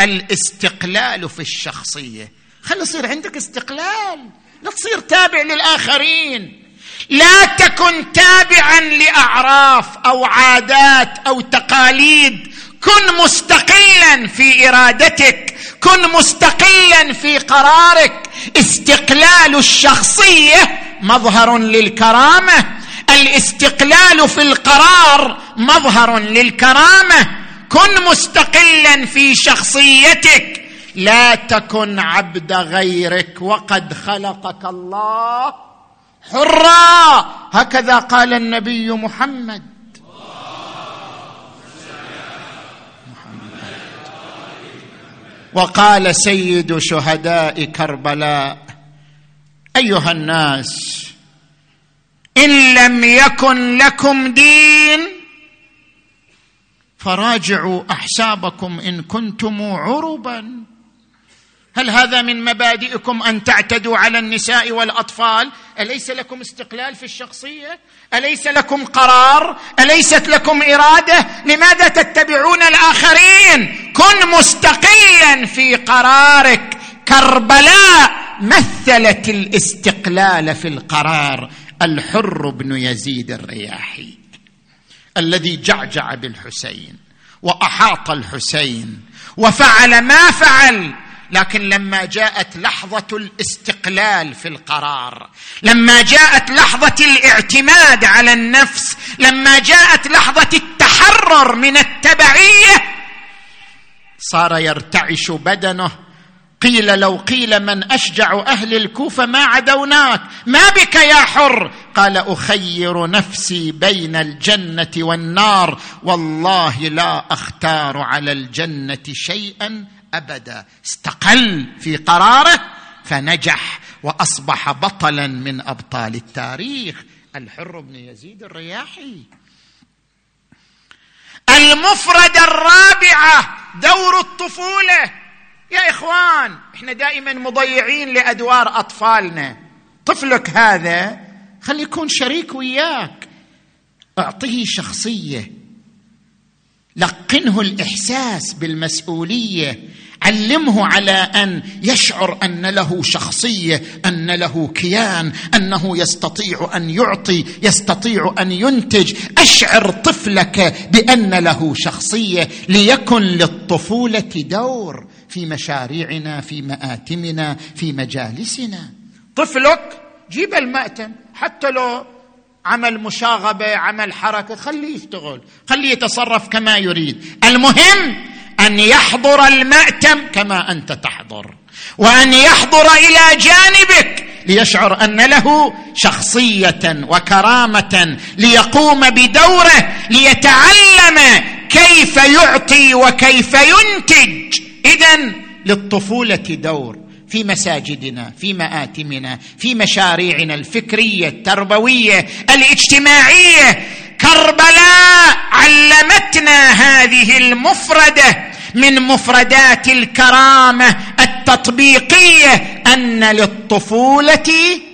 الاستقلال في الشخصية. خلي يصير عندك استقلال لا تصير تابع للآخرين. لا تكن تابعا لأعراف أو عادات أو تقاليد. كن مستقلا في إرادتك كن مستقلا في قرارك. استقلال الشخصية مظهر للكرامة. الاستقلال في القرار مظهر للكرامة. كن مستقلا في شخصيتك. لا تكن عبد غيرك وقد خلقك الله حرا. هكذا قال النبي محمد. وقال سيد شهداء كربلاء أيها الناس إن لم يكن لكم دين فراجعوا أحسابكم إن كنتم عربا. هل هذا من مبادئكم أن تعتدوا على النساء والأطفال؟ أليس لكم استقلال في الشخصية؟ أليس لكم قرار؟ أليست لكم إرادة؟ لماذا تتبعون الآخرين؟ كن مستقلا في قرارك. كربلاء مثلت الاستقلال في القرار. الحر بن يزيد الرياحي. الذي جعجع بالحسين وأحاط الحسين وفعل ما فعل. لكن لما جاءت لحظة الاستقلال في القرار لما جاءت لحظة الاعتماد على النفس لما جاءت لحظة التحرر من التبعية صار يرتعش بدنه. قيل لو قيل من أشجع أهل الكوفة ما عدوناك ما بك يا حر؟ قال أخير نفسي بين الجنة والنار والله لا أختار على الجنة شيئا أبدا استقل في قراره فنجح وأصبح بطلا من أبطال التاريخ. الحر بن يزيد الرياحي. المفرده الرابعه دور الطفولة. يا إخوان إحنا دائما مضيعين لأدوار أطفالنا. طفلك هذا خلي يكون شريك وياك. أعطيه شخصية. لقنه الإحساس بالمسؤولية. علمه على أن يشعر أن له شخصية أن له كيان أنه يستطيع أن يعطي يستطيع أن ينتج. أشعر طفلك بأن له شخصية ليكن للطفولة دور في مشاريعنا في مآتمنا في مجالسنا. طفلك جيب المأتم حتى لو عمل مشاغبة عمل حركة خليه يشتغل خليه يتصرف كما يريد. المهم أن يحضر المأتم كما أنت تحضر وأن يحضر إلى جانبك ليشعر أن له شخصية وكرامة ليقوم بدوره ليتعلم كيف يعطي وكيف ينتج. اذا للطفولة دور في مساجدنا في مآتمنا في مشاريعنا الفكرية التربوية الاجتماعية كربلاء علمتنا هذه المفردة من مفردات الكرامة التطبيقية أن للطفولة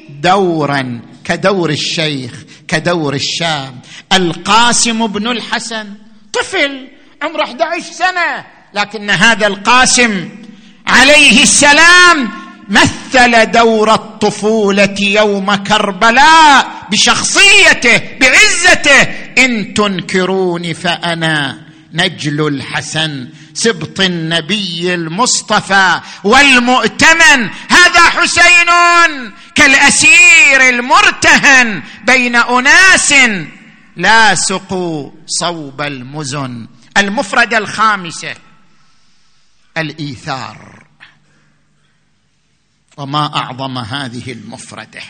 دورا كدور الشيخ كدور الشاب القاسم بن الحسن طفل عمره 11 سنة لكن هذا القاسم عليه السلام مثل دور الطفولة يوم كربلاء بشخصيته بعزته. إن تنكروني فأنا نجل الحسن سبط النبي المصطفى والمؤتمن. هذا حسين كالأسير المرتهن بين أناس لاصقوا صوب المزن. المفرده الخامسه الإيثار. وما أعظم هذه المفردة.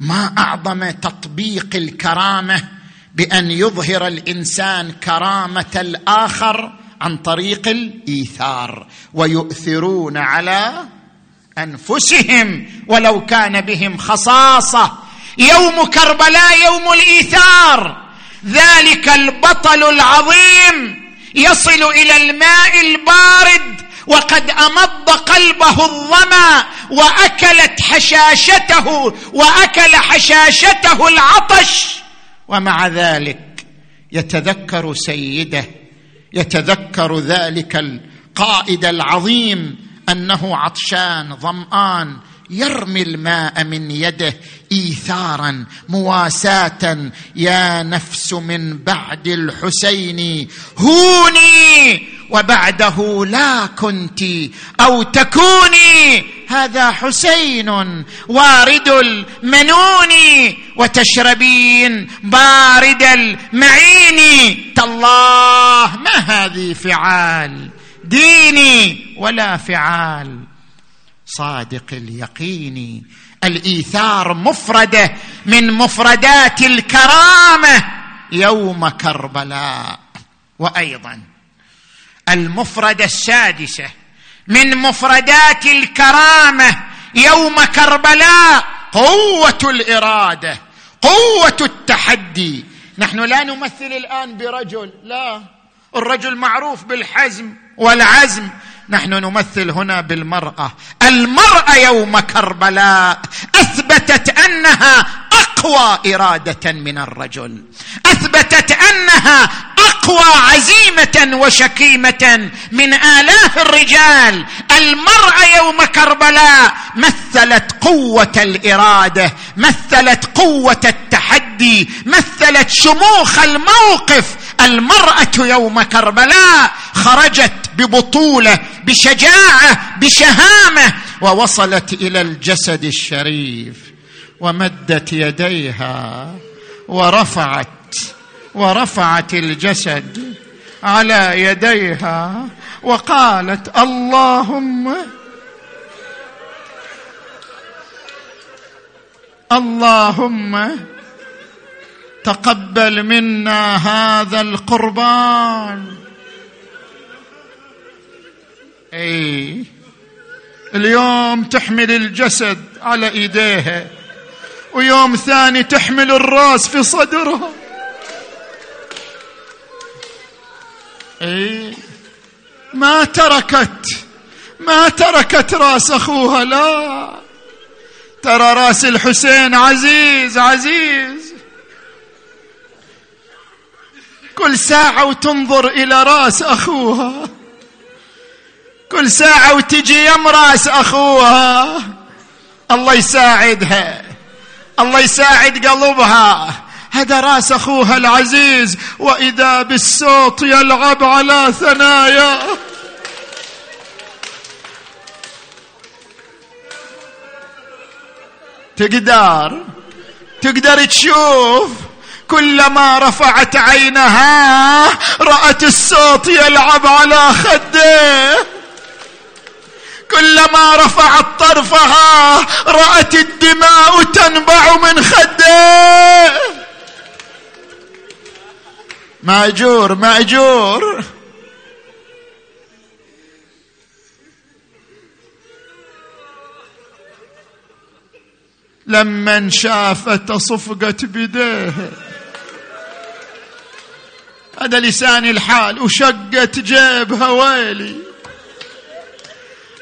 ما أعظم تطبيق الكرامة بأن يظهر الإنسان كرامة الآخر عن طريق الإيثار ويؤثرون على أنفسهم ولو كان بهم خصاصة. يوم كربلاء يوم الإيثار. ذلك البطل العظيم. يصل إلى الماء البارد. وقد أمض قلبه الظمأ وأكلت حشاشته وأكل حشاشته العطش. ومع ذلك يتذكر سيده يتذكر ذلك القائد العظيم أنه عطشان ظمآن يرمي الماء من يده إيثارا مواساة يا نفس من بعد الحسين هوني وبعده لا كنت أو تكوني. هذا حسين وارد المنون وتشربين بارد المعين. تالله ما هذه فعال؟ ديني ولا فعال. صادق اليقين. الإيثار مفرده من مفردات الكرامة يوم كربلاء. وأيضا المفرده السادسة. من مفردات الكرامة يوم كربلاء قوة الإرادة قوة التحدي. نحن لا نمثل الآن برجل لا. الرجل معروف بالحزم والعزم. نحن نمثل هنا بالمرأة. المرأة يوم كربلاء أثبتت أنها أقوى إرادة من الرجل. أثبتت أنها اقوى عزيمة وشكيمة من آلاف الرجال. المرأة يوم كربلاء مثلت قوة الإرادة مثلت قوة التحدي مثلت شموخ الموقف. المرأة يوم كربلاء خرجت ببطولة بشجاعة بشهامة ووصلت إلى الجسد الشريف ومدت يديها ورفعت ورفعت الجسد على يديها وقالت اللهم اللهم تقبل منا هذا القربان. أي اليوم تحمل الجسد على إيديها ويوم ثاني تحمل الرأس في صدرها. اي ما تركت ما تركت راس أخوها لا. ترى راس الحسين عزيز عزيز. كل ساعة وتنظر إلى راس أخوها. كل ساعة وتجي يم راس أخوها. الله يساعدها الله يساعد قلبها. هذا رأس أخوها العزيز وإذا بالصوت يلعب على ثنايا. تقدر؟ تقدر تشوف؟ كلما رفعت عينها رأت الصوت يلعب على خده. كلما رفعت طرفها رأت الدماء تنبع من خده. ماجور ماجور. لما شافت صفقت بديه هذا لسان الحال وشقت جيبها ويلي.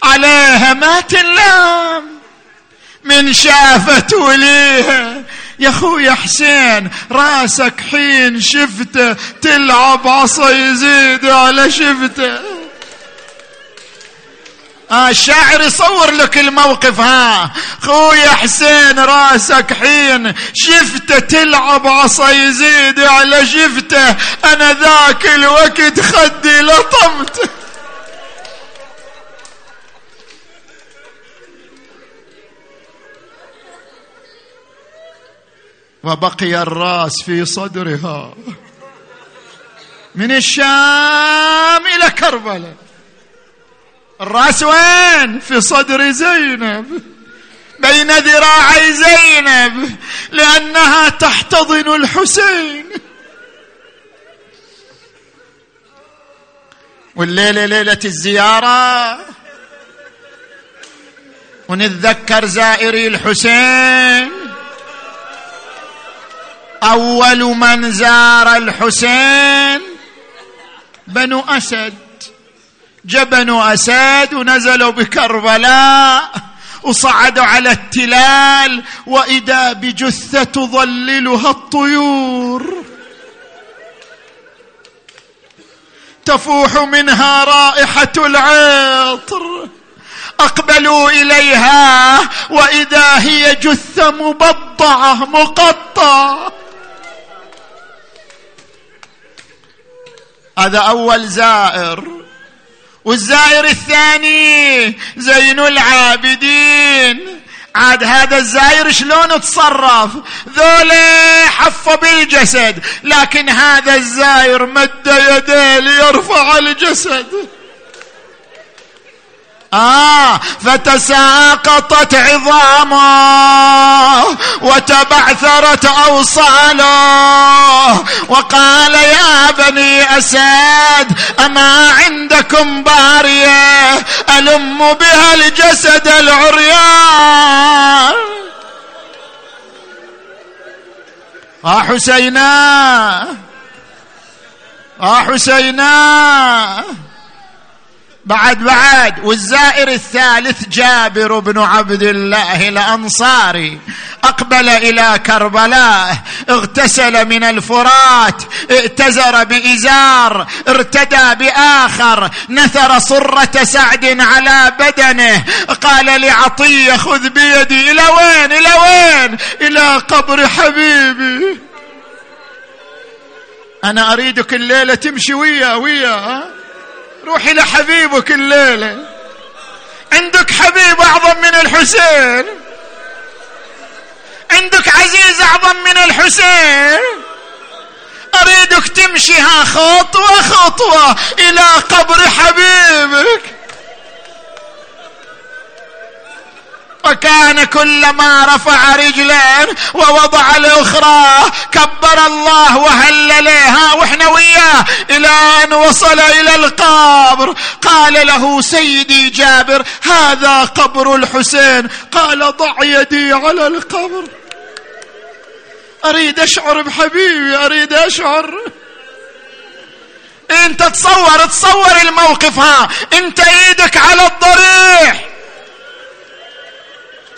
عليها ما تنام من شافت وليها. يا خويا حسين رأسك حين شفته تلعب عصا يزيد على شفته. آه الشاعر يصور لك الموقف ها. خويا حسين رأسك حين شفته تلعب عصا يزيد على شفته. أنا ذاك الوقت خدي لطمته. وبقي الراس في صدرها. من الشام إلى كربلاء. الراس وين؟ في صدر زينب. بين ذراعي زينب. لأنها تحتضن الحسين. والليلة ليلة الزيارة. ونتذكر زائري الحسين. أول من زار الحسين بنو أسد. جبنوا أسد ونزلوا بكربلاء وصعدوا على التلال وإذا بجثة تظللها الطيور. تفوح منها رائحة العطر. أقبلوا إليها وإذا هي جثة مبضعه مقطعة. هذا أول زائر. والزائر الثاني زين العابدين. عاد هذا الزاير شلون تصرف؟ ذولا حفوا بالجسد لكن هذا الزاير مد يديه ليرفع الجسد. آه فتساقطت عظامه وتبعثرت أوصاله. وقال يا بني أساد أما عندكم بارية ألم بها الجسد العريان؟ آه حسينا آه حسينا بعد بعد والزائر الثالث جابر بن عبد الله الأنصاري أقبل إلى كربلاء اغتسل من الفرات ائتزر بإزار ارتدى بآخر نثر صرة سعد على بدنه قال لعطية خذ بيدي إلى وين؟ إلى وين؟ إلى قبر حبيبي. أنا أريدك الليلة تمشي ويا ويا روحي لحبيبك الليلة. عندك حبيب أعظم من الحسين. عندك عزيز أعظم من الحسين. أريدك تمشيها خطوة خطوة إلى قبر حبيبك. وكان كلما رفع رجلين ووضع الأخرى كبر الله وهللها وإحنا وياه إلى أن وصل إلى القبر. قال له سيدي جابر هذا قبر الحسين. قال ضع يدي على القبر. أريد أشعر بحبيبي أريد أشعر. انت تصور تصور الموقف ها. انت إيدك على الضريح.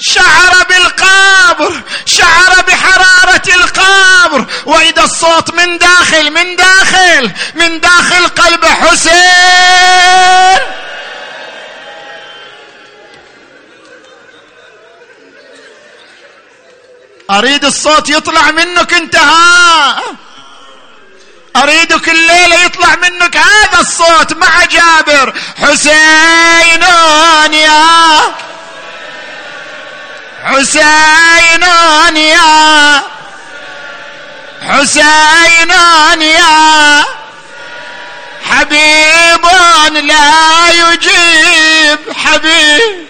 شعر بالقبر شعر بحرارة القبر. وإذا الصوت من داخل من داخل من داخل قلب حسين. أريد الصوت يطلع منك انتهى أريدك الليلة يطلع منك هذا الصوت مع جابر حسين يا حسين يا حسين يا حبيب لا يجيب حبيب.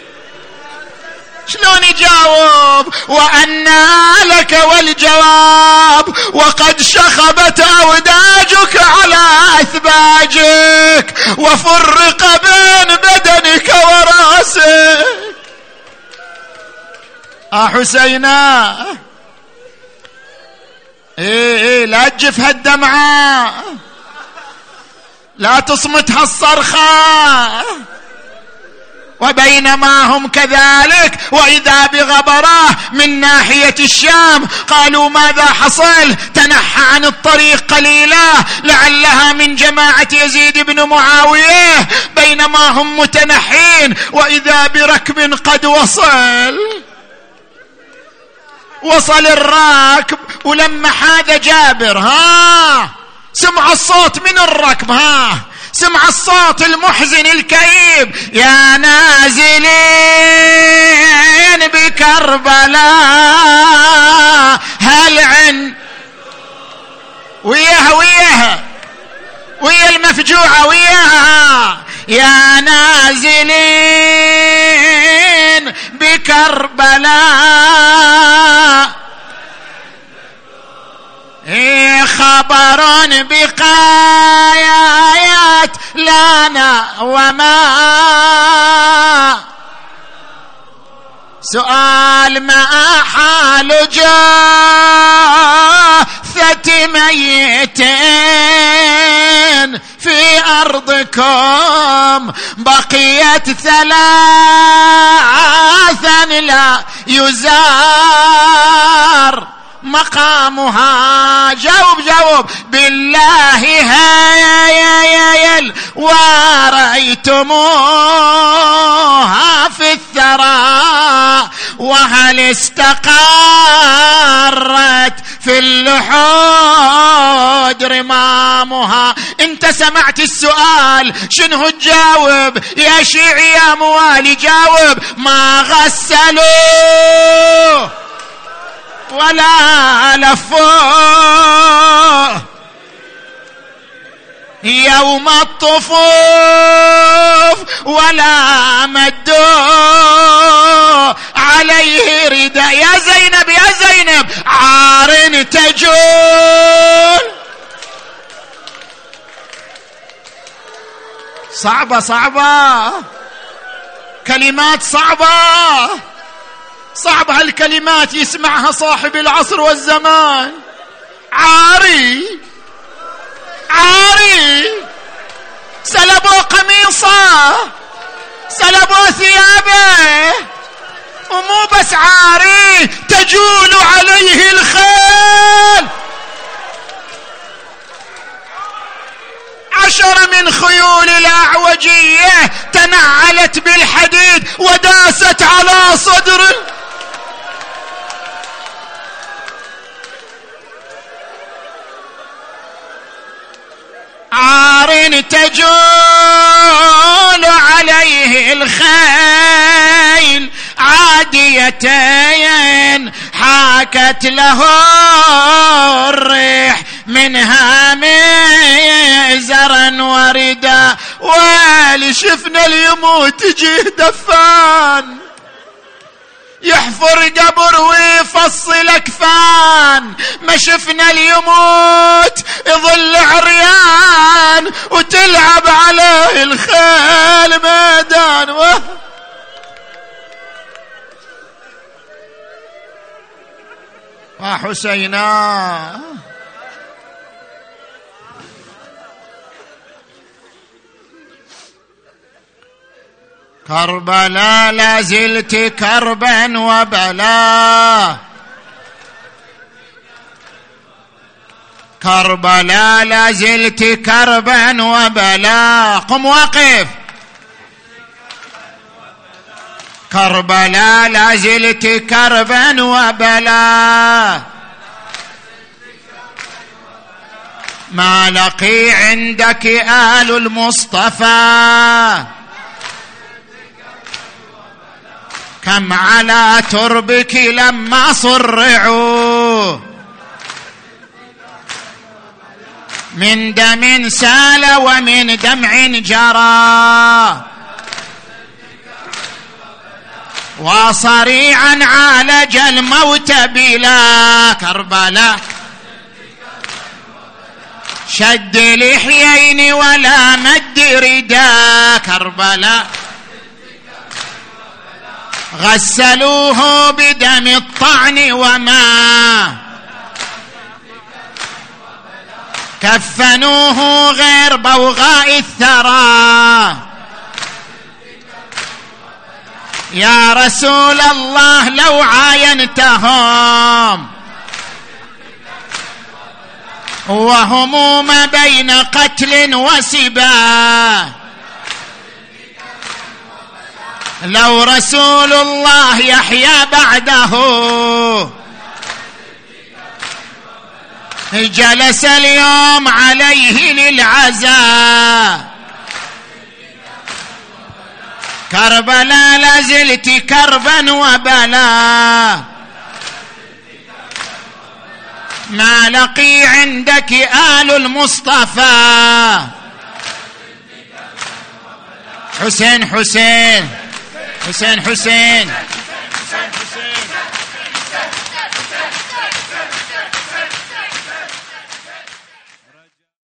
شلون يجاوب؟ وأنا لك والجواب وقد شخبت أوداجك على أثباجك وفرق بين بدنك ورأسك. آه حسينا. إيه إيه لا تجف هالدمعة. لا تصمت هالصرخة. وبينما هم كذلك وإذا بغبراه من ناحية الشام قالوا ماذا حصل؟ تنحى عن الطريق قليلا لعلها من جماعة يزيد بن معاوية. بينما هم متنحين وإذا بركب قد وصل. وصل الراكب ولما حاذ جابر ها؟ سمع الصوت من الركب ها؟ سمع الصوت المحزن الكئيب. يا نازلين بكربلاء هل عن؟ وياها وياها ويا المفجوعة وياها. يا نازلين بكربلاء. خبر بقايات لنا وما. سؤال ما حال جاثة ميتين في أرضكم بقيت ثلاثا لا يزار. مقامها. جاوب جاوب. بالله هايل ورأيتموها في الثرى. وهل استقرت في اللحود رمامها؟ انت سمعت السؤال. شنو تجاوب؟ يا شيعي يا موالي جاوب. ما غسلوه. ولا لفوه يوم الطفوف ولا مدوا عليه رداء يا زينب يا زينب عار تجول. صعبة صعبة. كلمات صعبة. صعب هالكلمات يسمعها صاحب العصر والزمان. عاري عاري. سلبوا قميصه سلبوا ثيابه. ومو بس عاري تجول عليه الخيل. عشر من خيول الأعوجية تنعلت بالحديد وداست على صدره. عار تجول عليه الخيل. عاديتين حاكت له الريح منها ميزرا وردا ويل شفنا اليموت تجيه دفان. يحفر قبر ويفصل أكفان. ما شفنا اليموت يظل عريان وتلعب عليه الخيل ميدان. و... وحسينا كربلاء لا زلت كربا وبلا. كربلاء لا زلت كربا وبلا. قم واقف. كربلاء لا زلت كربا وبلا. ما لقي عندك آل المصطفى. كم على تربك لما صرعوا. من دم سال ومن دمع جرى. وصريعا عالج الموت بلا كربلاء. شد لحيين ولا مد ردا كربلاء. غسلوه بدم الطعن وما كفنوه غير بوغاء الثرى. يا رسول الله لو عاينتهم وهم ما بين قتل وسباه لو رسول الله يحيا بعده. جلس اليوم عليه للعزاء. كربلاء لازلت كربا وبلا. ما لقي عندك آل المصطفى. حسين حسين. حسين حسين